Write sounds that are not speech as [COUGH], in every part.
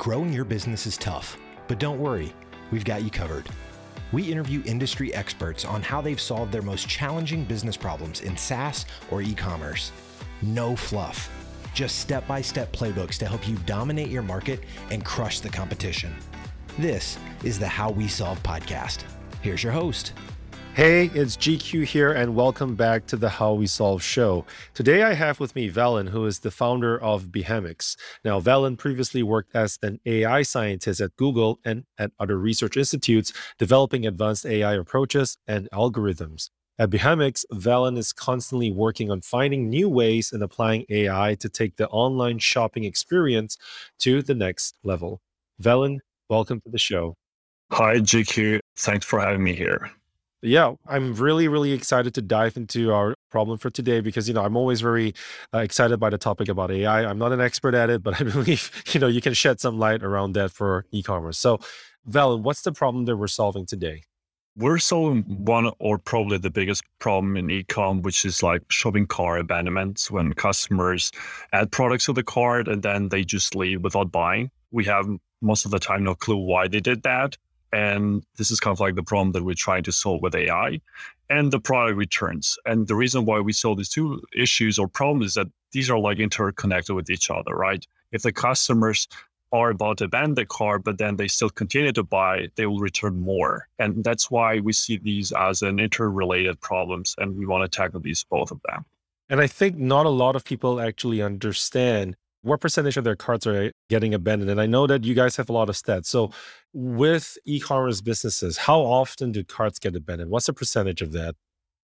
Growing your business is tough, but don't worry, we've got you covered. We interview industry experts on how they've solved their most challenging business problems in SaaS or e commerce. No fluff, just step by step playbooks to help you dominate your market and crush the competition. This is the How We Solve podcast. Here's your host, Hey, it's GQ here, and welcome back to the How We Solve show. Today I have with me Valen, who is the founder of Behamics. Now, Valen previously worked as an AI scientist at Google and at other research institutes, developing advanced AI approaches and algorithms. At Behamics, Valen is constantly working on finding new ways and applying AI to take the online shopping experience to the next level. Valen, welcome to the show. Hi, GQ. Thanks for having me here yeah, I'm really, really excited to dive into our problem for today because you know I'm always very uh, excited by the topic about AI. I'm not an expert at it, but [LAUGHS] I believe you know you can shed some light around that for e-commerce. So, Val, what's the problem that we're solving today? We're solving one or probably the biggest problem in e-com, which is like shopping cart abandonments when customers add products to the cart and then they just leave without buying. We have most of the time no clue why they did that and this is kind of like the problem that we're trying to solve with AI and the product returns. And the reason why we solve these two issues or problems is that these are like interconnected with each other, right? If the customers are about to abandon the car, but then they still continue to buy, they will return more. And that's why we see these as an interrelated problems. And we want to tackle these both of them. And I think not a lot of people actually understand what percentage of their carts are getting abandoned? And I know that you guys have a lot of stats. So, with e commerce businesses, how often do carts get abandoned? What's the percentage of that?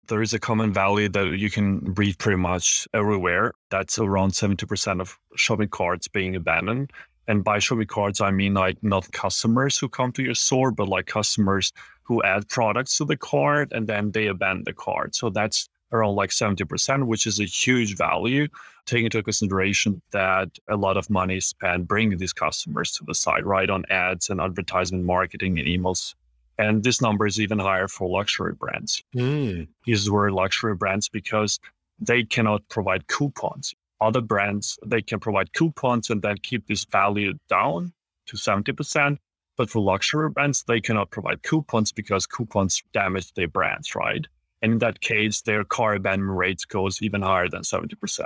There is a common value that you can read pretty much everywhere. That's around 70% of shopping carts being abandoned. And by shopping carts, I mean like not customers who come to your store, but like customers who add products to the cart and then they abandon the cart. So that's around like 70%, which is a huge value, taking into consideration that a lot of money is spent bringing these customers to the site, right, on ads and advertisement marketing and emails. And this number is even higher for luxury brands. Mm. These were luxury brands because they cannot provide coupons. Other brands, they can provide coupons and then keep this value down to 70%. But for luxury brands, they cannot provide coupons because coupons damage their brands, right? And in that case, their cart abandonment rates goes even higher than 70%.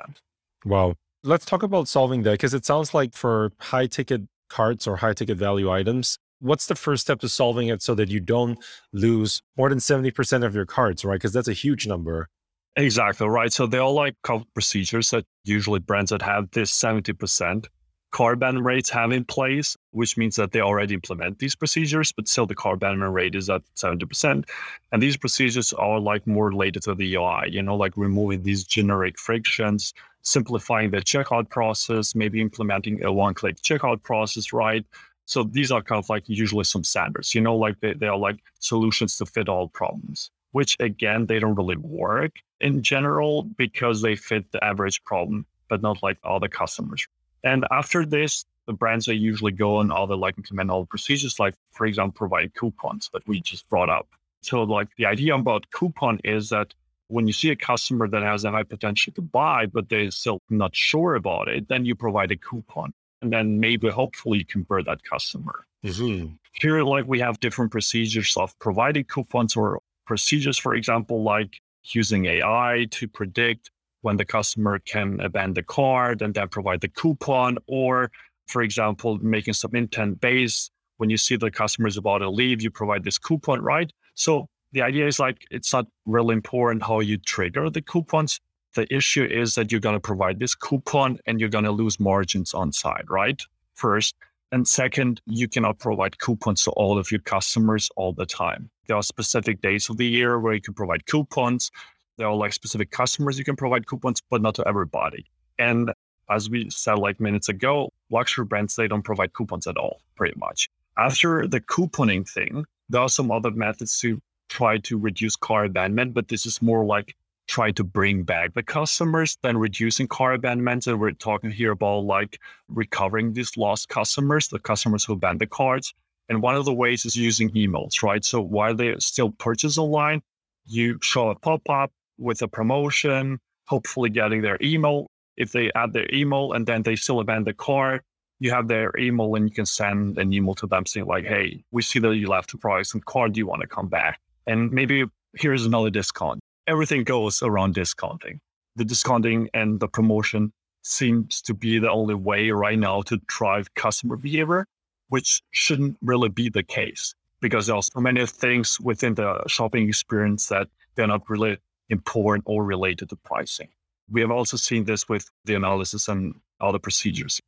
Wow. Let's talk about solving that because it sounds like for high ticket carts or high ticket value items, what's the first step to solving it so that you don't lose more than 70% of your carts, right? Because that's a huge number. Exactly, right. So they all like procedures that usually brands that have this 70% cart abandonment rates have in place, which means that they already implement these procedures, but still the cart abandonment rate is at 70%. And these procedures are like more related to the UI, you know, like removing these generic frictions, simplifying the checkout process, maybe implementing a one click checkout process, right? So these are kind of like usually some standards, you know, like they, they are like solutions to fit all problems, which again, they don't really work in general because they fit the average problem, but not like all the customers. And after this, the brands they usually go on all the like implement all the procedures, like for example, provide coupons that we just brought up. So like the idea about coupon is that when you see a customer that has a high potential to buy, but they're still not sure about it, then you provide a coupon. And then maybe hopefully you convert that customer. Mm-hmm. Here, like we have different procedures of providing coupons or procedures, for example, like using AI to predict when the customer can abandon the card and then provide the coupon, or for example, making some intent based. When you see the customer is about to leave, you provide this coupon, right? So the idea is like it's not really important how you trigger the coupons. The issue is that you're going to provide this coupon and you're going to lose margins on side, right? First. And second, you cannot provide coupons to all of your customers all the time. There are specific days of the year where you can provide coupons. There are like specific customers you can provide coupons, but not to everybody. And as we said like minutes ago, luxury brands, they don't provide coupons at all, pretty much. After the couponing thing, there are some other methods to try to reduce cart abandonment, but this is more like try to bring back the customers than reducing cart abandonment. And we're talking here about like recovering these lost customers, the customers who abandoned the cards. And one of the ways is using emails, right? So while they still purchase online, you show a pop up with a promotion, hopefully getting their email. If they add their email and then they still abandon the cart, you have their email and you can send an email to them saying like, hey, we see that you left the price and car, do you want to come back? And maybe here's another discount. Everything goes around discounting. The discounting and the promotion seems to be the only way right now to drive customer behavior, which shouldn't really be the case because there are so many things within the shopping experience that they're not really important or related to pricing. We have also seen this with the analysis and other procedures.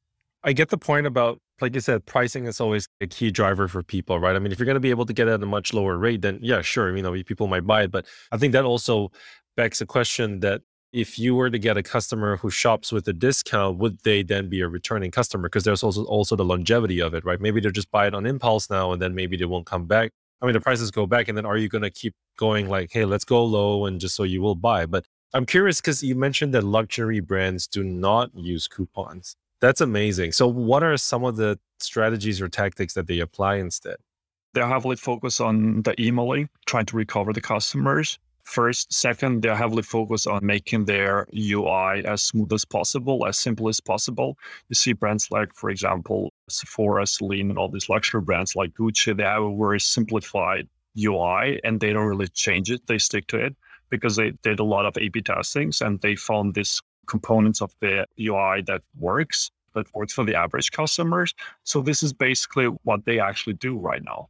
I get the point about, like you said, pricing is always a key driver for people, right? I mean, if you're going to be able to get at a much lower rate, then yeah, sure, you know, people might buy it. But I think that also begs a question that if you were to get a customer who shops with a discount, would they then be a returning customer? Because there's also also the longevity of it, right? Maybe they'll just buy it on impulse now, and then maybe they won't come back. I mean, the prices go back, and then are you going to keep going like, hey, let's go low, and just so you will buy? But I'm curious because you mentioned that luxury brands do not use coupons. That's amazing. So, what are some of the strategies or tactics that they apply instead? They're heavily focused on the emailing, trying to recover the customers first. Second, they're heavily focused on making their UI as smooth as possible, as simple as possible. You see brands like, for example, Sephora, Celine, and all these luxury brands like Gucci, they have a very simplified UI and they don't really change it. They stick to it because they did a lot of A B testings and they found these components of the UI that works, that works for the average customers. So this is basically what they actually do right now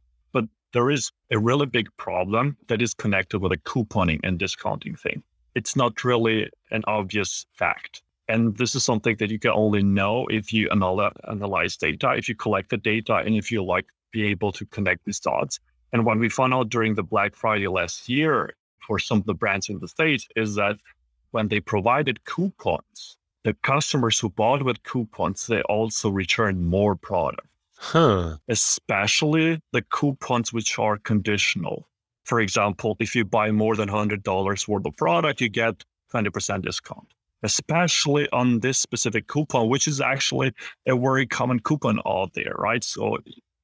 there is a really big problem that is connected with a couponing and discounting thing. It's not really an obvious fact. And this is something that you can only know if you analyze data, if you collect the data, and if you like be able to connect these dots. And what we found out during the Black Friday last year for some of the brands in the States is that when they provided coupons, the customers who bought with coupons, they also returned more product. Huh. Especially the coupons which are conditional. For example, if you buy more than $100 worth of product, you get 20% discount, especially on this specific coupon, which is actually a very common coupon out there, right? So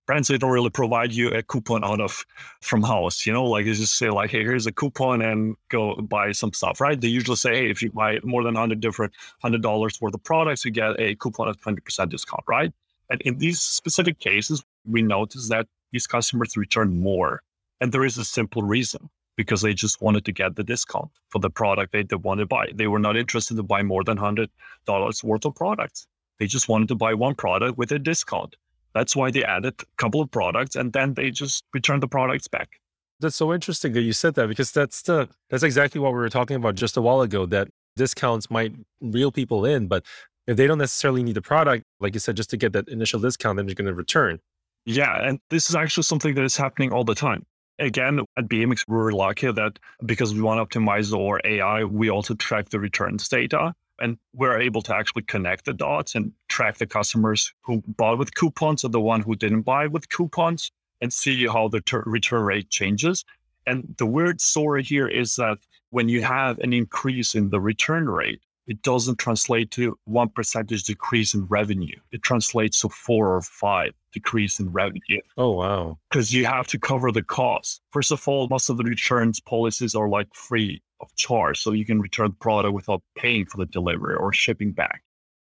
brands they don't really provide you a coupon out of from house you know like you just say like hey here's a coupon and go buy some stuff right they usually say hey if you buy more than 100 different $100 worth of products you get a coupon of 20% discount right and in these specific cases, we noticed that these customers return more. And there is a simple reason because they just wanted to get the discount for the product they, they wanted to buy. They were not interested to buy more than $100 worth of products. They just wanted to buy one product with a discount. That's why they added a couple of products and then they just returned the products back. That's so interesting that you said that because that's the that's exactly what we were talking about just a while ago that discounts might reel people in, but if they don't necessarily need the product, like you said, just to get that initial discount, then they're going to return. Yeah. And this is actually something that is happening all the time. Again, at BMX, we're lucky that because we want to optimize our AI, we also track the returns data. And we're able to actually connect the dots and track the customers who bought with coupons or the one who didn't buy with coupons and see how the ter- return rate changes. And the weird story here is that when you have an increase in the return rate, it doesn't translate to one percentage decrease in revenue. It translates to four or five decrease in revenue. Oh, wow. Because you have to cover the cost. First of all, most of the returns policies are like free of charge. So you can return the product without paying for the delivery or shipping back.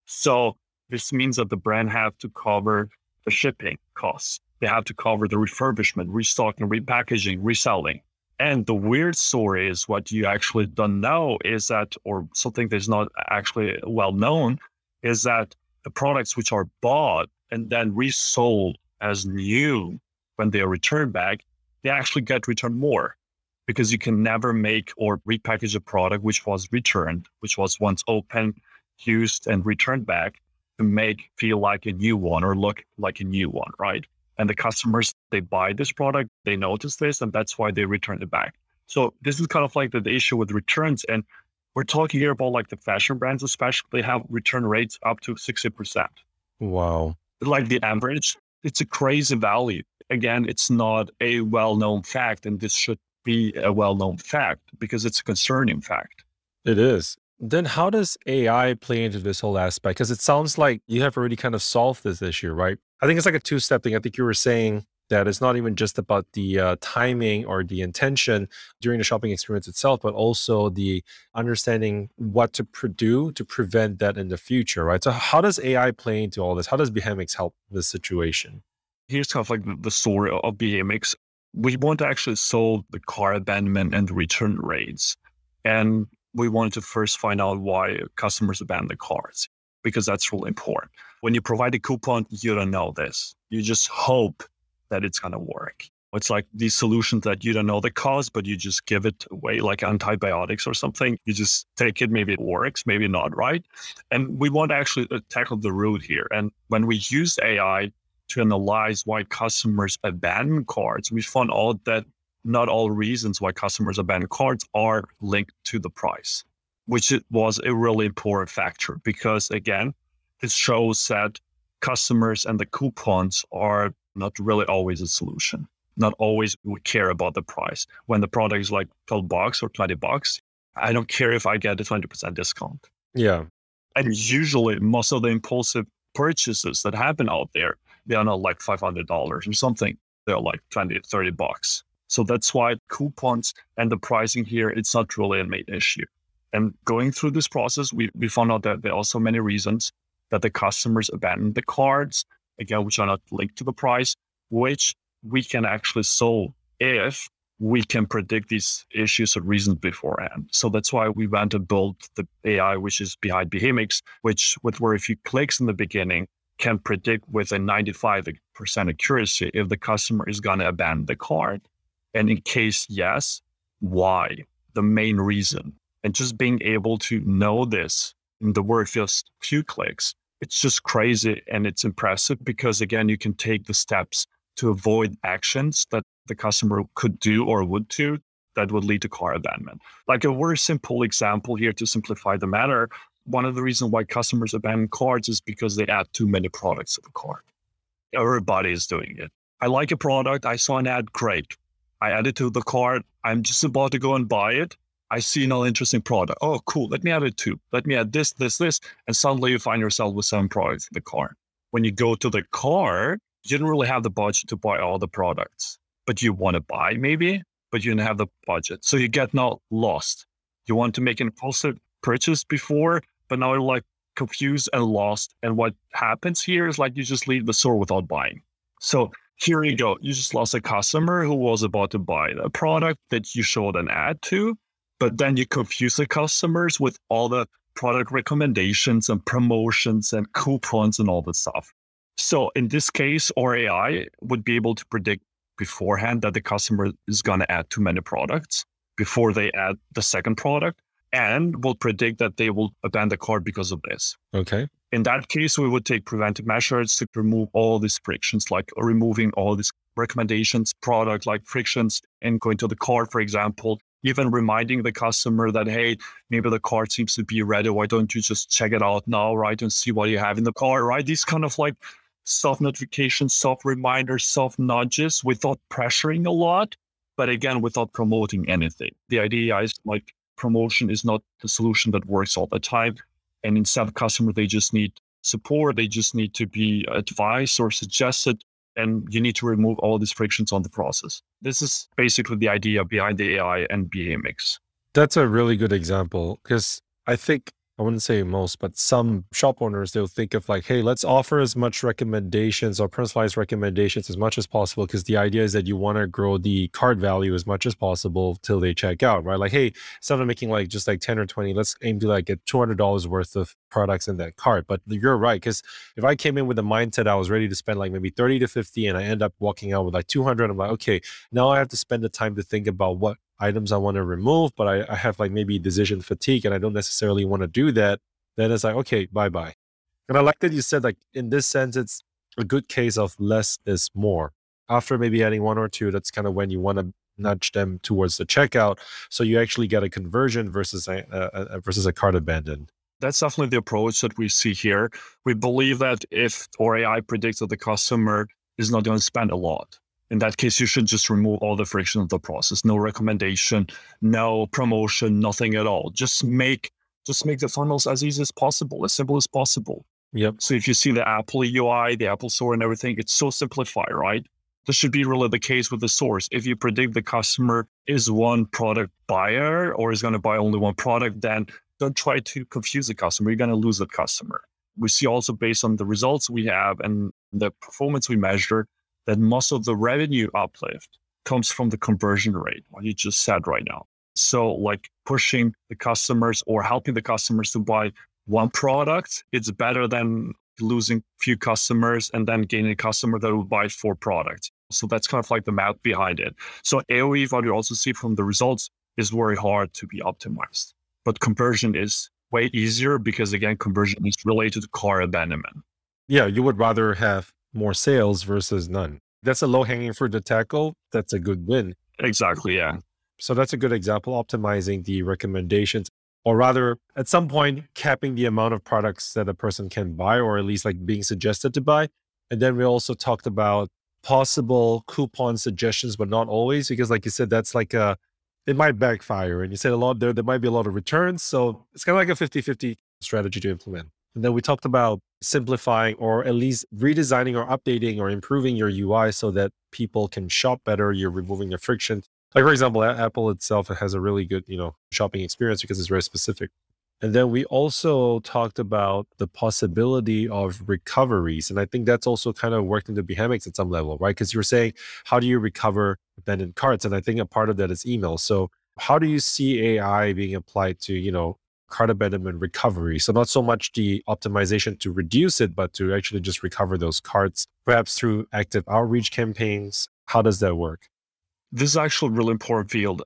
So this means that the brand have to cover the shipping costs. They have to cover the refurbishment, restocking, repackaging, reselling. And the weird story is what you actually don't know is that, or something that's not actually well known, is that the products which are bought and then resold as new when they are returned back, they actually get returned more because you can never make or repackage a product which was returned, which was once open, used, and returned back to make feel like a new one or look like a new one, right? And the customers they buy this product they notice this and that's why they return it back. So this is kind of like the, the issue with returns and we're talking here about like the fashion brands especially they have return rates up to 60% wow. Like the average it's a crazy value. Again it's not a well-known fact and this should be a well-known fact because it's a concerning fact. It is then how does AI play into this whole aspect? Because it sounds like you have already kind of solved this issue, right? I think it's like a two step thing. I think you were saying that it's not even just about the uh, timing or the intention during the shopping experience itself, but also the understanding what to do to prevent that in the future, right? So, how does AI play into all this? How does Behamics help this situation? Here's kind of like the story of Behamics. We want to actually solve the car abandonment and return rates. And we wanted to first find out why customers abandon cars, because that's really important. When you provide a coupon, you don't know this. You just hope that it's going to work. It's like these solutions that you don't know the cause, but you just give it away like antibiotics or something. You just take it, maybe it works, maybe not, right? And we want to actually uh, tackle the root here. And when we use AI to analyze why customers abandon cards, we found out that not all reasons why customers abandon cards are linked to the price, which was a really important factor because, again, this shows that customers and the coupons are not really always a solution. Not always we care about the price. When the product is like 12 bucks or 20 bucks, I don't care if I get a 20% discount. Yeah. And usually most of the impulsive purchases that happen out there, they are not like $500 or something. They're like 20, 30 bucks. So that's why coupons and the pricing here, it's not really a main issue. And going through this process, we, we found out that there are so many reasons that the customers abandon the cards again, which are not linked to the price, which we can actually solve if we can predict these issues or reasons beforehand. So that's why we went and built the AI, which is behind Behamics, which with very few clicks in the beginning can predict with a 95% accuracy if the customer is going to abandon the card. And in case yes, why? The main reason. And just being able to know this in the very first few clicks. It's just crazy and it's impressive because again you can take the steps to avoid actions that the customer could do or would do that would lead to car abandonment. Like a very simple example here to simplify the matter one of the reasons why customers abandon cards is because they add too many products to the cart everybody is doing it. I like a product i saw an ad great i add it to the cart i'm just about to go and buy it I see an interesting product. Oh, cool. Let me add it too. Let me add this, this, this. And suddenly you find yourself with seven products in the cart. When you go to the cart, you don't really have the budget to buy all the products, but you want to buy maybe, but you don't have the budget. So you get now lost. You want to make an impulsive purchase before, but now you're like confused and lost. And what happens here is like you just leave the store without buying. So here you go. You just lost a customer who was about to buy the product that you showed an ad to but then you confuse the customers with all the product recommendations and promotions and coupons and all the stuff. So in this case, our AI would be able to predict beforehand that the customer is going to add too many products before they add the second product and will predict that they will abandon the cart because of this. Okay. In that case, we would take preventive measures to remove all these frictions, like removing all these recommendations, product like frictions, and going to the cart, for example, even reminding the customer that, hey, maybe the card seems to be ready. Why don't you just check it out now, right? And see what you have in the car, right? These kind of like soft notifications, soft reminders, soft nudges without pressuring a lot, but again, without promoting anything. The idea is like promotion is not the solution that works all the time. And instead of customer, they just need support. They just need to be advised or suggested and you need to remove all these frictions on the process. This is basically the idea behind the AI and BA mix. That's a really good example because I think I wouldn't say most, but some shop owners, they'll think of like, hey, let's offer as much recommendations or personalized recommendations as much as possible. Because the idea is that you want to grow the card value as much as possible till they check out, right? Like, hey, instead of making like just like 10 or 20, let's aim to like get $200 worth of products in that cart. But you're right. Because if I came in with the mindset I was ready to spend like maybe 30 to 50 and I end up walking out with like 200, I'm like, okay, now I have to spend the time to think about what items I want to remove, but I, I have like maybe decision fatigue and I don't necessarily want to do that, then it's like, okay, bye bye. And I like that you said, like, in this sense, it's a good case of less is more. After maybe adding one or two, that's kind of when you want to nudge them towards the checkout. So you actually get a conversion versus a, a, a versus a cart abandoned. That's definitely the approach that we see here. We believe that if our AI predicts that the customer is not going to spend a lot, in that case, you should just remove all the friction of the process. No recommendation, no promotion, nothing at all. Just make just make the funnels as easy as possible, as simple as possible. Yep. So if you see the Apple UI, the Apple Store, and everything, it's so simplified, right? this should be really the case with the source. If you predict the customer is one product buyer or is going to buy only one product, then don't try to confuse the customer. You're going to lose the customer. We see also based on the results we have and the performance we measure that most of the revenue uplift comes from the conversion rate, what you just said right now. So, like pushing the customers or helping the customers to buy one product, it's better than losing few customers and then gaining a customer that will buy four products. So that's kind of like the math behind it. So AOV, what you also see from the results, is very hard to be optimized. But conversion is way easier because again, conversion is related to car abandonment. Yeah, you would rather have more sales versus none. That's a low hanging fruit to tackle. That's a good win. Exactly. Yeah. So that's a good example, optimizing the recommendations, or rather, at some point, capping the amount of products that a person can buy, or at least like being suggested to buy. And then we also talked about possible coupon suggestions, but not always, because like you said, that's like a, it might backfire. And you said a lot there, there might be a lot of returns. So it's kind of like a 50 50 strategy to implement. And then we talked about simplifying or at least redesigning or updating or improving your UI so that people can shop better. You're removing the friction. Like for example, Apple itself has a really good, you know, shopping experience because it's very specific. And then we also talked about the possibility of recoveries. And I think that's also kind of worked into Behamics at some level, right? Because you were saying, how do you recover abandoned carts? And I think a part of that is email. So how do you see AI being applied to, you know, cart abandonment recovery? So not so much the optimization to reduce it, but to actually just recover those carts, perhaps through active outreach campaigns. How does that work? This is actually a really important field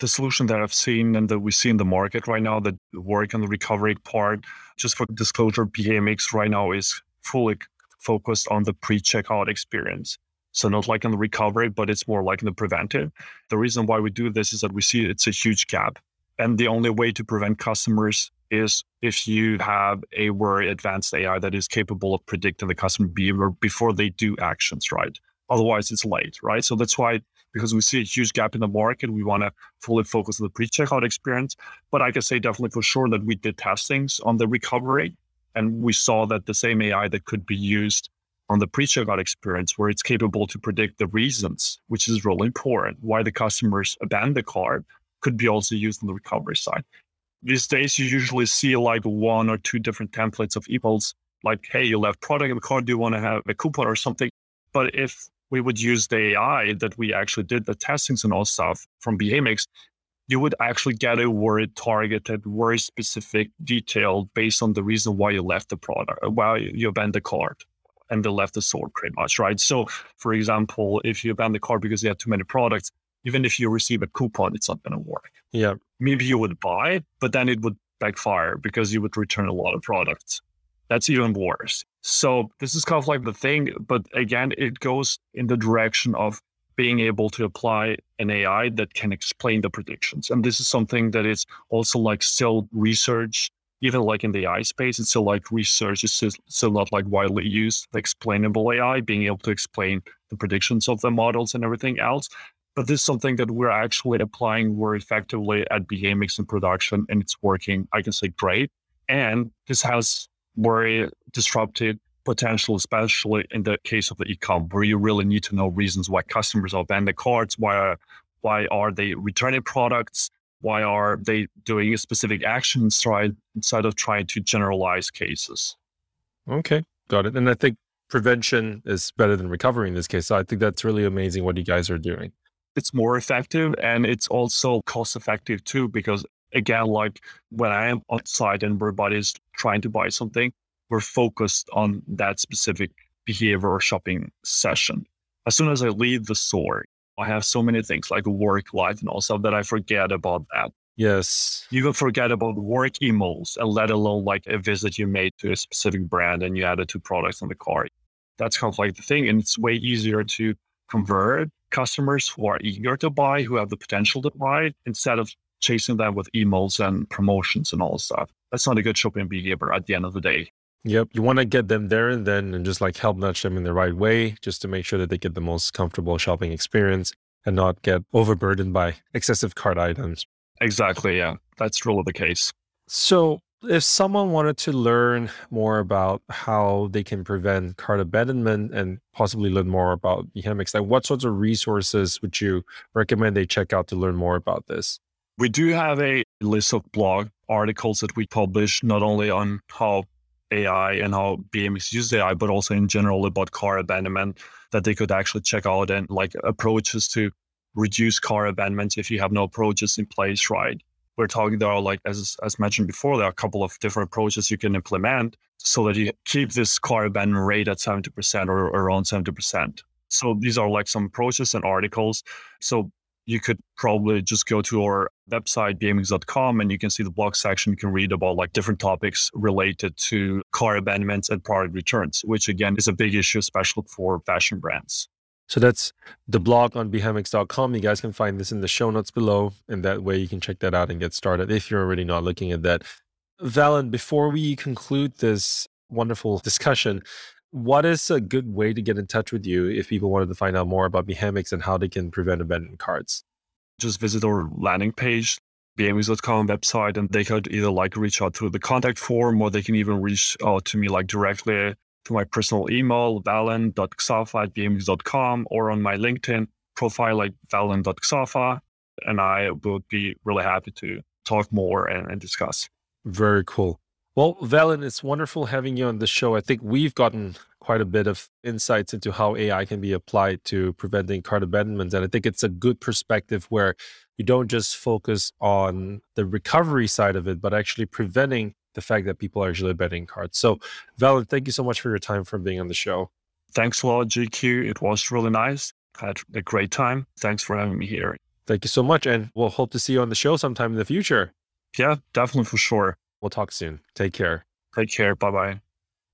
the solution that I've seen and that we see in the market right now that work on the recovery part, just for disclosure, Behamics right now is fully focused on the pre-checkout experience. So not like in the recovery, but it's more like in the preventive. The reason why we do this is that we see it's a huge gap. And the only way to prevent customers is if you have a very advanced AI that is capable of predicting the customer behavior before they do actions, right? Otherwise, it's late, right? So that's why because we see a huge gap in the market. We want to fully focus on the pre-checkout experience. But I can say definitely for sure that we did testings on the recovery, and we saw that the same AI that could be used on the pre-checkout experience, where it's capable to predict the reasons, which is really important, why the customers abandon the cart, could be also used on the recovery side. These days, you usually see like one or two different templates of emails, like, "Hey, you left product in the cart. Do you want to have a coupon or something?" But if we would use the AI that we actually did the testings and all stuff from Behamics, you would actually get a very targeted, very specific detail based on the reason why you left the product, uh, why you abandoned the cart and they left the store pretty much, right? So, for example, if you abandon the cart because you had too many products, even if you receive a coupon, it's not going to work. Yeah. Maybe you would buy but then it would backfire because you would return a lot of products. That's even worse. So this is kind of like the thing, but again, it goes in the direction of being able to apply an AI that can explain the predictions. And this is something that is also like still research, even like in the AI space, it's still like research is still, still not like widely used, the explainable AI, being able to explain the predictions of the models and everything else. But this is something that we're actually applying very effectively at Behamics in production, and it's working, I can say, great. And this has very disrupted potential, especially in the case of the e-com, where you really need to know reasons why customers are abandoning carts, why are, why are they returning products, why are they doing a specific actions, right, instead of trying to generalize cases. Okay, got it. And I think prevention is better than recovery in this case. So I think that's really amazing what you guys are doing. It's more effective and it's also cost effective too, because again, like when I am on site and everybody's trying to buy something, we're focused on that specific behavior or shopping session. As soon as I leave the store, I have so many things like work life and all stuff that I forget about that. Yes. You even forget about work emails and let alone like a visit you made to a specific brand and you added two products on the cart. That's kind of like the thing. And it's way easier to convert customers who are eager to buy, who have the potential to buy, instead of chasing them with emails and promotions and all stuff. That's not a good shopping behavior at the end of the day. Yep. You want to get them there and then and just like help nudge them in the right way just to make sure that they get the most comfortable shopping experience and not get overburdened by excessive cart items. Exactly. Yeah. That's really the case. So if someone wanted to learn more about how they can prevent cart abandonment and possibly learn more about Behamics, like what sorts of resources would you recommend they check out to learn more about this? We do have a list of blog articles that we publish not only on how AI and how BMX uses AI, but also in general about car abandonment that they could actually check out and like approaches to reduce car abandonment if you have no approaches in place, right? We're talking there are like as as mentioned before, there are a couple of different approaches you can implement so that you keep this car abandonment rate at 70% or around 70%. So these are like some approaches and articles. So you could probably just go to our website, behamics.com, and you can see the blog section. You can read about like different topics related to car abandonments and product returns, which again is a big issue, especially for fashion brands. So that's the blog on behamics.com. You guys can find this in the show notes below. And that way you can check that out and get started if you're already not looking at that. Valen, before we conclude this wonderful discussion, what is a good way to get in touch with you if people wanted to find out more about Behamics and how they can prevent abandoned carts? Just visit our landing page, behamics.com website, and they could either like reach out through the contact form or they can even reach out to me like directly to my personal email, valen.xafa at behamics.com or on my LinkedIn profile like valen.xafa. And I would be really happy to talk more and, and discuss. Very cool. Well, Valen, it's wonderful having you on the show. I think we've gotten quite a bit of insights into how AI can be applied to preventing cart abandonments. And I think it's a good perspective where you don't just focus on the recovery side of it, but actually preventing the fact that people are actually betting cards. So, Valen, thank you so much for your time for being on the show. Thanks a lot, GQ. It was really nice. Had a great time. Thanks for having me here. Thank you so much. And we'll hope to see you on the show sometime in the future. Yeah, definitely for sure. We'll talk soon. Take care. Take care. Bye bye.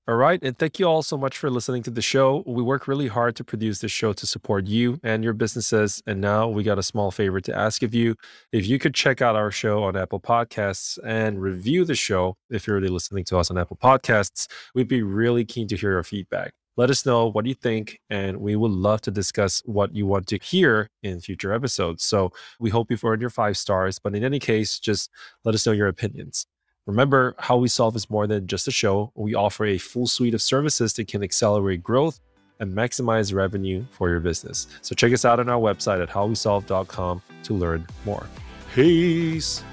All right. And thank you all so much for listening to the show. We work really hard to produce this show to support you and your businesses. And now we got a small favor to ask of you. If you could check out our show on Apple Podcasts and review the show, if you're already listening to us on Apple Podcasts, we'd be really keen to hear your feedback. Let us know what you think, and we would love to discuss what you want to hear in future episodes. So we hope you've earned your five stars, but in any case, just let us know your opinions. Remember, How We Solve is more than just a show. We offer a full suite of services that can accelerate growth and maximize revenue for your business. So check us out on our website at howwesolve.com to learn more. Peace.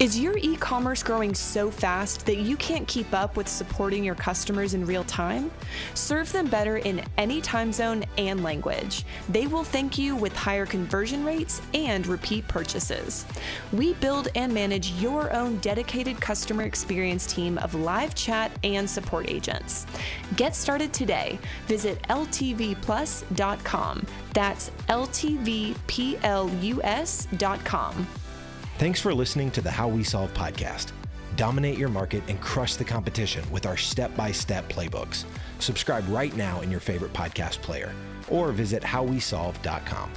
Is your e commerce growing so fast that you can't keep up with supporting your customers in real time? Serve them better in any time zone and language. They will thank you with higher conversion rates and repeat purchases. We build and manage your own dedicated customer experience team of live chat and support agents. Get started today. Visit ltvplus.com. That's ltvplus.com. Thanks for listening to the How We Solve podcast. Dominate your market and crush the competition with our step by step playbooks. Subscribe right now in your favorite podcast player or visit howwesolve.com.